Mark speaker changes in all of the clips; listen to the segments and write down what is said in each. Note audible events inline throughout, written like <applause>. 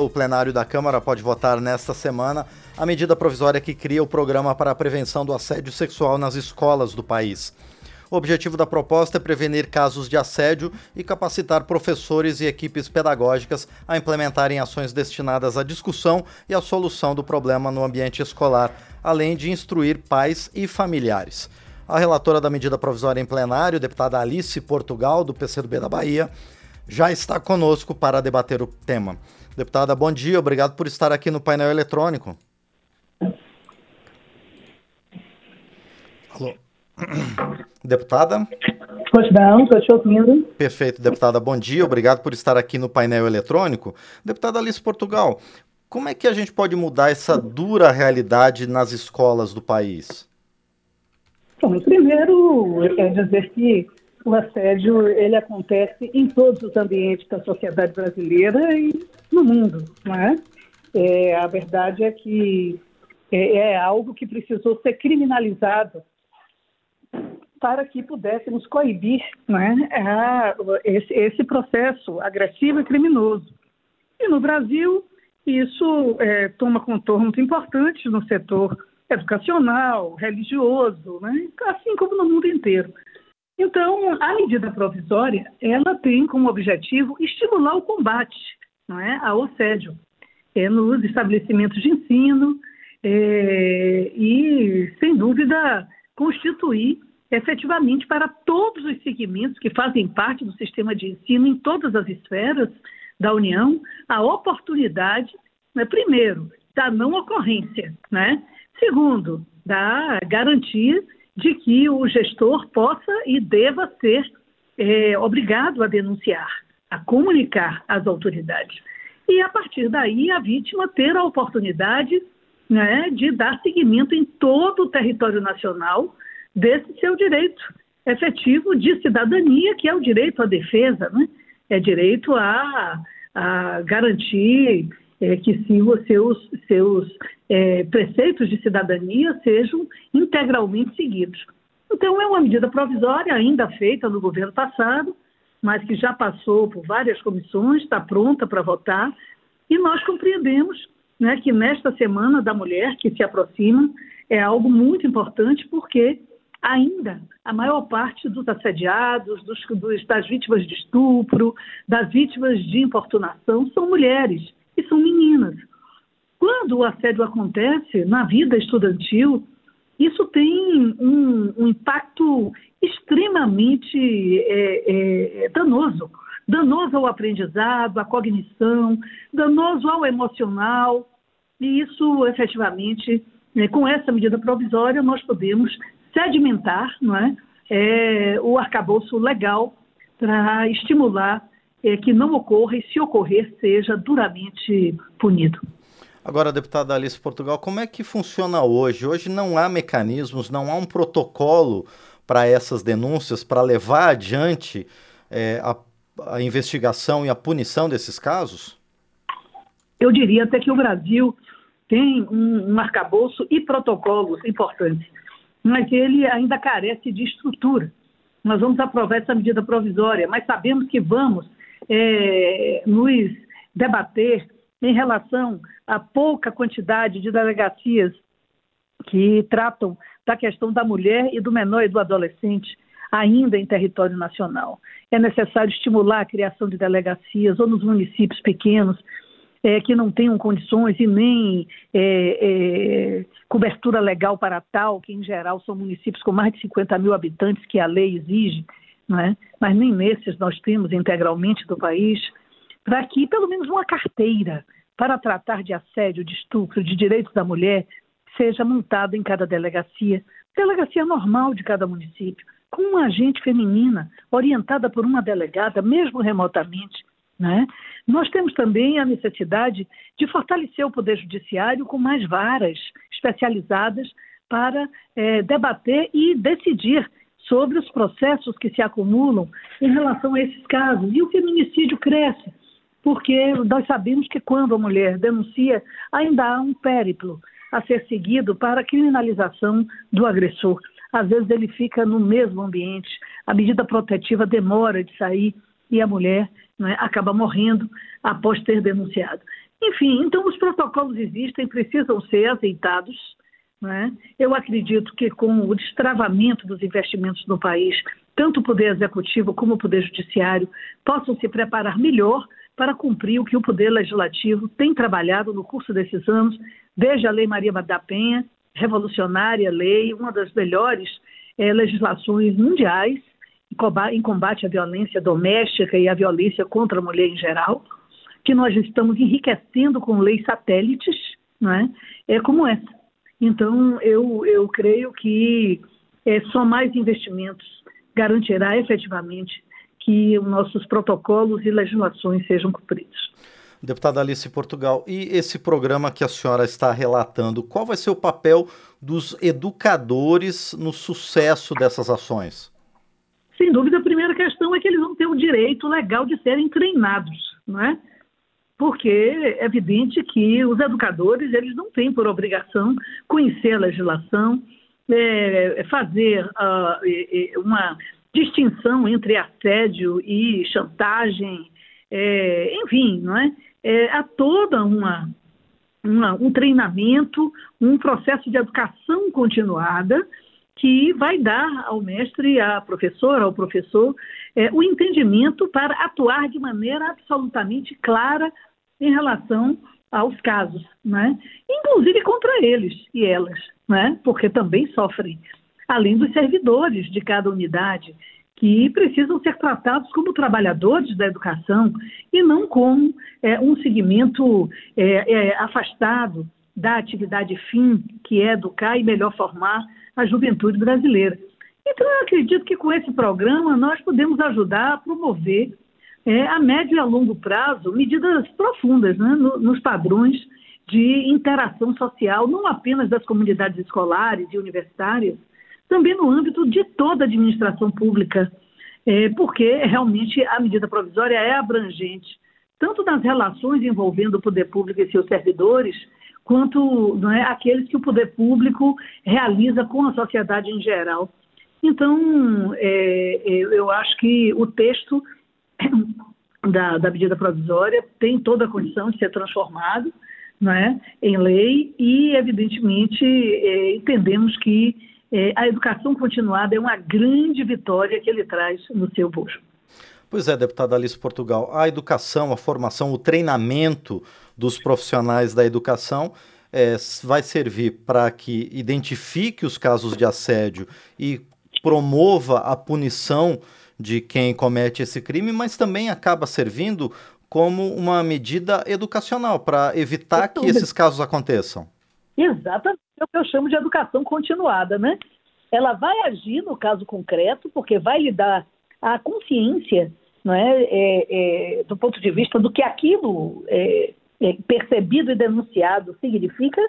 Speaker 1: O plenário da Câmara pode votar nesta semana a medida provisória que cria o programa para a prevenção do assédio sexual nas escolas do país. O objetivo da proposta é prevenir casos de assédio e capacitar professores e equipes pedagógicas a implementarem ações destinadas à discussão e à solução do problema no ambiente escolar, além de instruir pais e familiares. A relatora da medida provisória em plenário, deputada Alice Portugal, do PCdoB da Bahia, já está conosco para debater o tema. Deputada, bom dia, obrigado por estar aqui no painel eletrônico. Alô. <clears throat> Deputada?
Speaker 2: Pois não, estou te ouvindo.
Speaker 1: Perfeito, deputada. Bom dia, obrigado por estar aqui no painel eletrônico. Deputada Alice Portugal, como é que a gente pode mudar essa dura realidade nas escolas do país?
Speaker 2: Bom, primeiro, eu quero dizer que o assédio ele acontece em todos os ambientes da sociedade brasileira e no mundo, não é? é a verdade é que é, é algo que precisou ser criminalizado para que pudéssemos coibir né, a, esse, esse, processo agressivo e criminoso. E no Brasil, isso é, toma contornos importantes no setor educacional, religioso, né, assim como no mundo inteiro. Então, a medida provisória, ela tem como objetivo estimular o combate não é, ao assédio é, nos estabelecimentos de ensino é, e, sem dúvida, constituir efetivamente para todos os segmentos que fazem parte do sistema de ensino em todas as esferas da União a oportunidade, né, primeiro, da não ocorrência, né? Segundo, da garantia de que o gestor possa e deva ser é, obrigado a denunciar, a comunicar às autoridades. E a partir daí a vítima ter a oportunidade né, de dar seguimento em todo o território nacional desse seu direito efetivo de cidadania, que é o direito à defesa, né? é direito a, a garantir é, que os seus, seus é, preceitos de cidadania sejam integralmente seguidos. Então, é uma medida provisória ainda feita no governo passado, mas que já passou por várias comissões, está pronta para votar, e nós compreendemos né, que nesta Semana da Mulher, que se aproxima, é algo muito importante, porque ainda a maior parte dos assediados, dos, dos, das vítimas de estupro, das vítimas de importunação são mulheres e são meninas. Quando o assédio acontece na vida estudantil, isso tem um, um impacto extremamente é, é, danoso. Danoso ao aprendizado, à cognição, danoso ao emocional. E isso, efetivamente, né, com essa medida provisória, nós podemos sedimentar não é, é o arcabouço legal para estimular é, que não ocorra e, se ocorrer, seja duramente punido.
Speaker 1: Agora, deputada Alice Portugal, como é que funciona hoje? Hoje não há mecanismos, não há um protocolo para essas denúncias, para levar adiante é, a, a investigação e a punição desses casos?
Speaker 2: Eu diria até que o Brasil tem um, um arcabouço e protocolos importantes mas ele ainda carece de estrutura. Nós vamos aprovar essa medida provisória, mas sabemos que vamos é, nos debater em relação à pouca quantidade de delegacias que tratam da questão da mulher e do menor e do adolescente ainda em território nacional. É necessário estimular a criação de delegacias ou nos municípios pequenos é, que não tenham condições e nem é, é, cobertura legal para tal, que em geral são municípios com mais de 50 mil habitantes que a lei exige, é? mas nem nesses nós temos integralmente do país, para que pelo menos uma carteira para tratar de assédio, de estupro, de direitos da mulher seja montada em cada delegacia, delegacia normal de cada município, com uma agente feminina orientada por uma delegada, mesmo remotamente, né? Nós temos também a necessidade de fortalecer o Poder Judiciário com mais varas especializadas para é, debater e decidir sobre os processos que se acumulam em relação a esses casos. E o feminicídio cresce, porque nós sabemos que quando a mulher denuncia, ainda há um périplo a ser seguido para a criminalização do agressor. Às vezes ele fica no mesmo ambiente, a medida protetiva demora de sair e a mulher né, acaba morrendo após ter denunciado. Enfim, então os protocolos existem, precisam ser aceitados. Né? Eu acredito que com o destravamento dos investimentos no país, tanto o Poder Executivo como o Poder Judiciário possam se preparar melhor para cumprir o que o Poder Legislativo tem trabalhado no curso desses anos, desde a Lei Maria da Penha, revolucionária lei, uma das melhores é, legislações mundiais em combate à violência doméstica e à violência contra a mulher em geral, que nós estamos enriquecendo com leis satélites, não é? é como essa. Então, eu, eu creio que é, só mais investimentos garantirá efetivamente que os nossos protocolos e legislações sejam cumpridos.
Speaker 1: Deputada Alice Portugal, e esse programa que a senhora está relatando, qual vai ser o papel dos educadores no sucesso dessas ações?
Speaker 2: Sem dúvida, a primeira questão é que eles vão ter o direito legal de serem treinados, não é? Porque é evidente que os educadores eles não têm por obrigação conhecer a legislação, é, fazer uh, uma distinção entre assédio e chantagem, é, enfim, não é? é, há toda uma, uma, um treinamento, um processo de educação continuada que vai dar ao mestre, à professora, ao professor, é, o entendimento para atuar de maneira absolutamente clara em relação aos casos, né? inclusive contra eles e elas, né? porque também sofrem, além dos servidores de cada unidade que precisam ser tratados como trabalhadores da educação e não como é, um segmento é, é, afastado da atividade fim, que é educar e melhor formar a juventude brasileira. Então, eu acredito que com esse programa nós podemos ajudar a promover é, a médio e a longo prazo medidas profundas né, no, nos padrões de interação social, não apenas das comunidades escolares e universitárias, também no âmbito de toda a administração pública, é, porque realmente a medida provisória é abrangente, tanto nas relações envolvendo o poder público e seus servidores, quanto não é, aqueles que o poder público realiza com a sociedade em geral. Então, é, é eu acho que o texto <coughs> da, da, medida provisória tem toda a condição de ser transformado não é, em lei e, evidentemente, é, entendemos que é, a educação continuada é uma grande vitória que ele traz no seu bojo.
Speaker 1: Pois é, deputada Alice Portugal, a educação, a formação, o treinamento dos profissionais da educação é, vai servir para que identifique os casos de assédio e promova a punição de quem comete esse crime, mas também acaba servindo como uma medida educacional para evitar que esses casos aconteçam.
Speaker 2: Exatamente é o que eu chamo de educação continuada, né? Ela vai agir no caso concreto, porque vai lhe dar a consciência, não é, é, é do ponto de vista do que aquilo é, é, percebido e denunciado significa,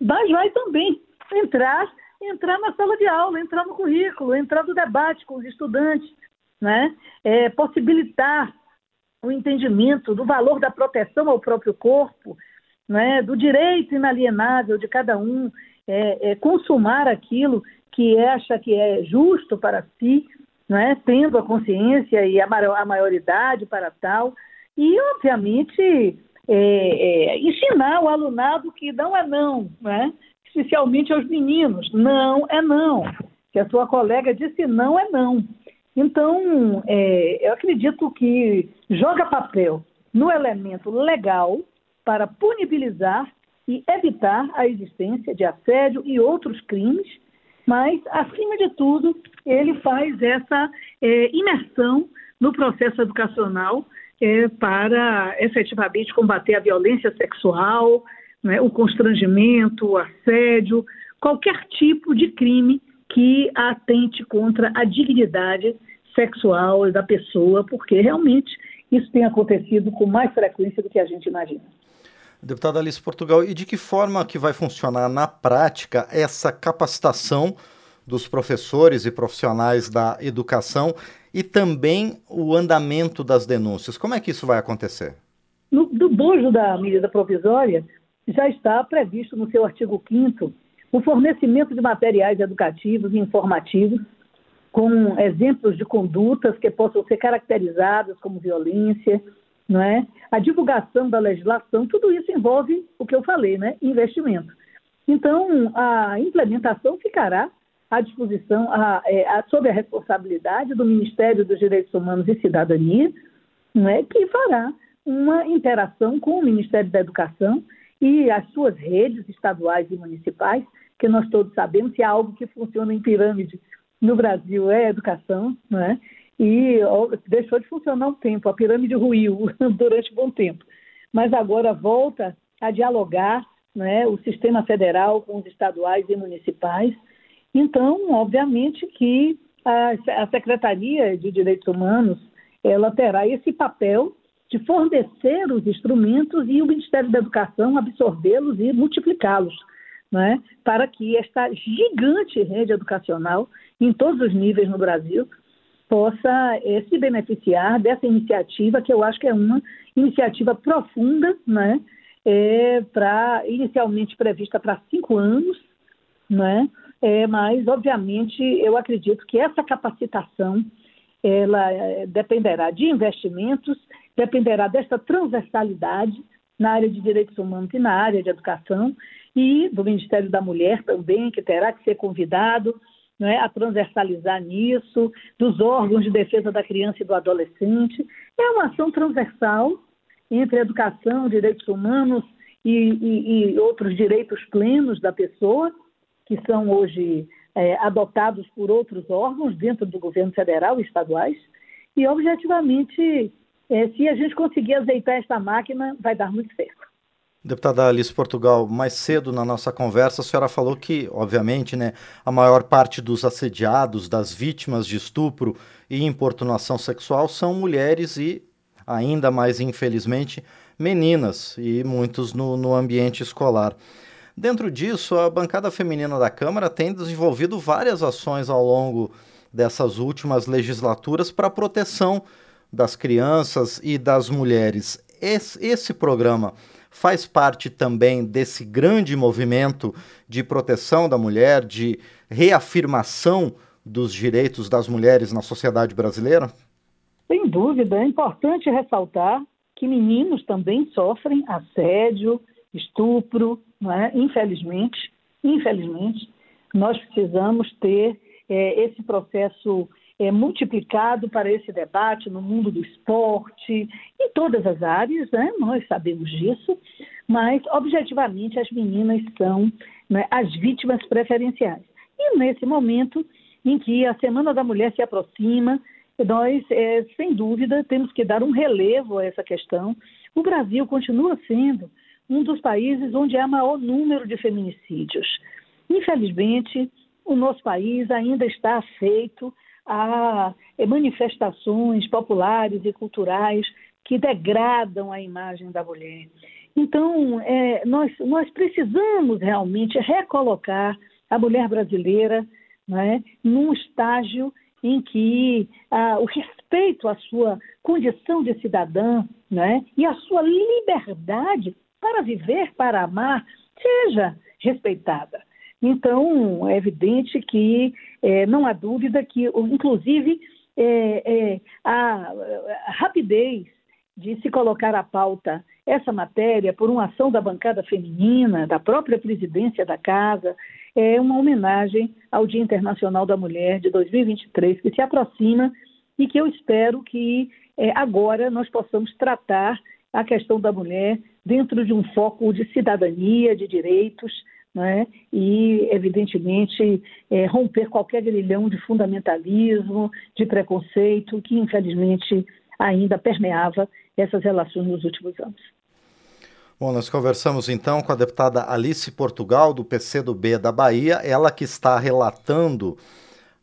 Speaker 2: mas vai também entrar entrar na sala de aula, entrar no currículo, entrar no debate com os estudantes, né? É, possibilitar o entendimento do valor da proteção ao próprio corpo, né? do direito inalienável de cada um é, é, consumar aquilo que acha que é justo para si, não é? tendo a consciência e a, a maioridade para tal, e, obviamente, é, é, ensinar o alunado que não é não, né? especialmente aos meninos, não é não, que a sua colega disse não é não. Então, é, eu acredito que joga papel no elemento legal para punibilizar e evitar a existência de assédio e outros crimes, mas, acima de tudo, ele faz essa é, imersão no processo educacional é, para efetivamente combater a violência sexual, né, o constrangimento, o assédio, qualquer tipo de crime que atente contra a dignidade sexual da pessoa, porque realmente isso tem acontecido com mais frequência do que a gente imagina.
Speaker 1: Deputada Alice Portugal, e de que forma que vai funcionar na prática essa capacitação dos professores e profissionais da educação e também o andamento das denúncias? Como é que isso vai acontecer?
Speaker 2: No, do bojo da medida provisória, já está previsto no seu artigo 5 o fornecimento de materiais educativos e informativos com exemplos de condutas que possam ser caracterizadas como violência, não é? A divulgação da legislação, tudo isso envolve o que eu falei, né? Investimento. Então, a implementação ficará à disposição, a, é, a, sob a responsabilidade do Ministério dos Direitos Humanos e Cidadania, não é? que fará uma interação com o Ministério da Educação e as suas redes estaduais e municipais, que nós todos sabemos que é algo que funciona em pirâmide no Brasil é a educação, não é? e deixou de funcionar um tempo, a pirâmide ruiu <laughs> durante um bom tempo. Mas agora volta a dialogar né, o sistema federal com os estaduais e municipais. Então, obviamente que a Secretaria de Direitos Humanos ela terá esse papel de fornecer os instrumentos e o Ministério da Educação absorvê-los e multiplicá-los, né, para que esta gigante rede educacional, em todos os níveis no Brasil, possa é, se beneficiar dessa iniciativa, que eu acho que é uma iniciativa profunda, né? É, pra, inicialmente prevista para cinco anos, né? É, mas, obviamente, eu acredito que essa capacitação ela dependerá de investimentos, dependerá dessa transversalidade na área de direitos humanos e na área de educação, e do Ministério da Mulher também, que terá que ser convidado, é, a transversalizar nisso, dos órgãos de defesa da criança e do adolescente. É uma ação transversal entre educação, direitos humanos e, e, e outros direitos plenos da pessoa, que são hoje é, adotados por outros órgãos dentro do governo federal e estaduais. E, objetivamente, é, se a gente conseguir azeitar esta máquina, vai dar muito certo.
Speaker 1: Deputada Alice Portugal, mais cedo na nossa conversa, a senhora falou que, obviamente, né, a maior parte dos assediados, das vítimas de estupro e importunação sexual são mulheres e, ainda mais infelizmente, meninas, e muitos no, no ambiente escolar. Dentro disso, a bancada feminina da Câmara tem desenvolvido várias ações ao longo dessas últimas legislaturas para a proteção das crianças e das mulheres. Esse, esse programa faz parte também desse grande movimento de proteção da mulher, de reafirmação dos direitos das mulheres na sociedade brasileira?
Speaker 2: Sem dúvida, é importante ressaltar que meninos também sofrem assédio, estupro, é? infelizmente, infelizmente, nós precisamos ter é, esse processo é, multiplicado para esse debate no mundo do esporte, em todas as áreas, né? nós sabemos disso, mas objetivamente as meninas são né, as vítimas preferenciais. E nesse momento em que a Semana da Mulher se aproxima, nós, é, sem dúvida, temos que dar um relevo a essa questão. O Brasil continua sendo um dos países onde há maior número de feminicídios. Infelizmente, o nosso país ainda está feito a manifestações populares e culturais que degradam a imagem da mulher. Então, é, nós, nós precisamos realmente recolocar a mulher brasileira né, num estágio em que ah, o respeito à sua condição de cidadã né, e à sua liberdade para viver, para amar, seja respeitada. Então, é evidente que é, não há dúvida que, inclusive, é, é, a, rapidez de se colocar à pauta essa matéria por uma ação da bancada feminina, da própria presidência da casa, é uma homenagem ao Dia Internacional da Mulher de 2023, que se aproxima e que eu espero que é, agora nós possamos tratar a questão da mulher dentro de um foco de cidadania, de direitos, né? e, evidentemente, é, romper qualquer grilhão de fundamentalismo, de preconceito, que, infelizmente, ainda permeava essas relações nos últimos anos.
Speaker 1: Bom, nós conversamos então com a deputada Alice Portugal, do PCdoB da Bahia, ela que está relatando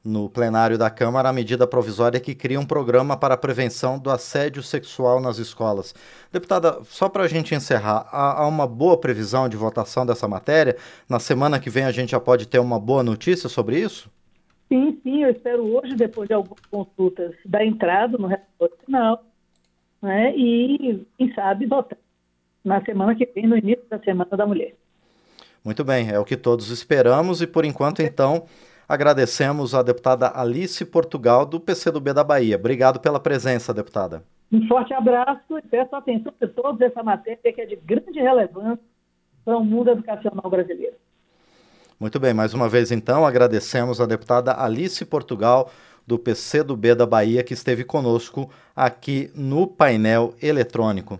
Speaker 1: no plenário da Câmara a medida provisória que cria um programa para a prevenção do assédio sexual nas escolas. Deputada, só para a gente encerrar, há, uma boa previsão de votação dessa matéria? Na semana que vem a gente já pode ter uma boa notícia sobre isso?
Speaker 2: Sim, sim, eu espero hoje, depois de algumas consultas, dar entrada no relatório final né, e, quem sabe, votar na semana que vem, no início da Semana da Mulher.
Speaker 1: Muito bem, é o que todos esperamos e, por enquanto, então Agradecemos a deputada Alice Portugal, do PCdoB da Bahia. Obrigado pela presença, deputada.
Speaker 2: Um forte abraço e peço atenção de todos essa matéria que é de grande relevância para o mundo educacional brasileiro.
Speaker 1: Muito bem, mais uma vez então agradecemos a deputada Alice Portugal do PCdoB da Bahia que esteve conosco aqui no painel eletrônico.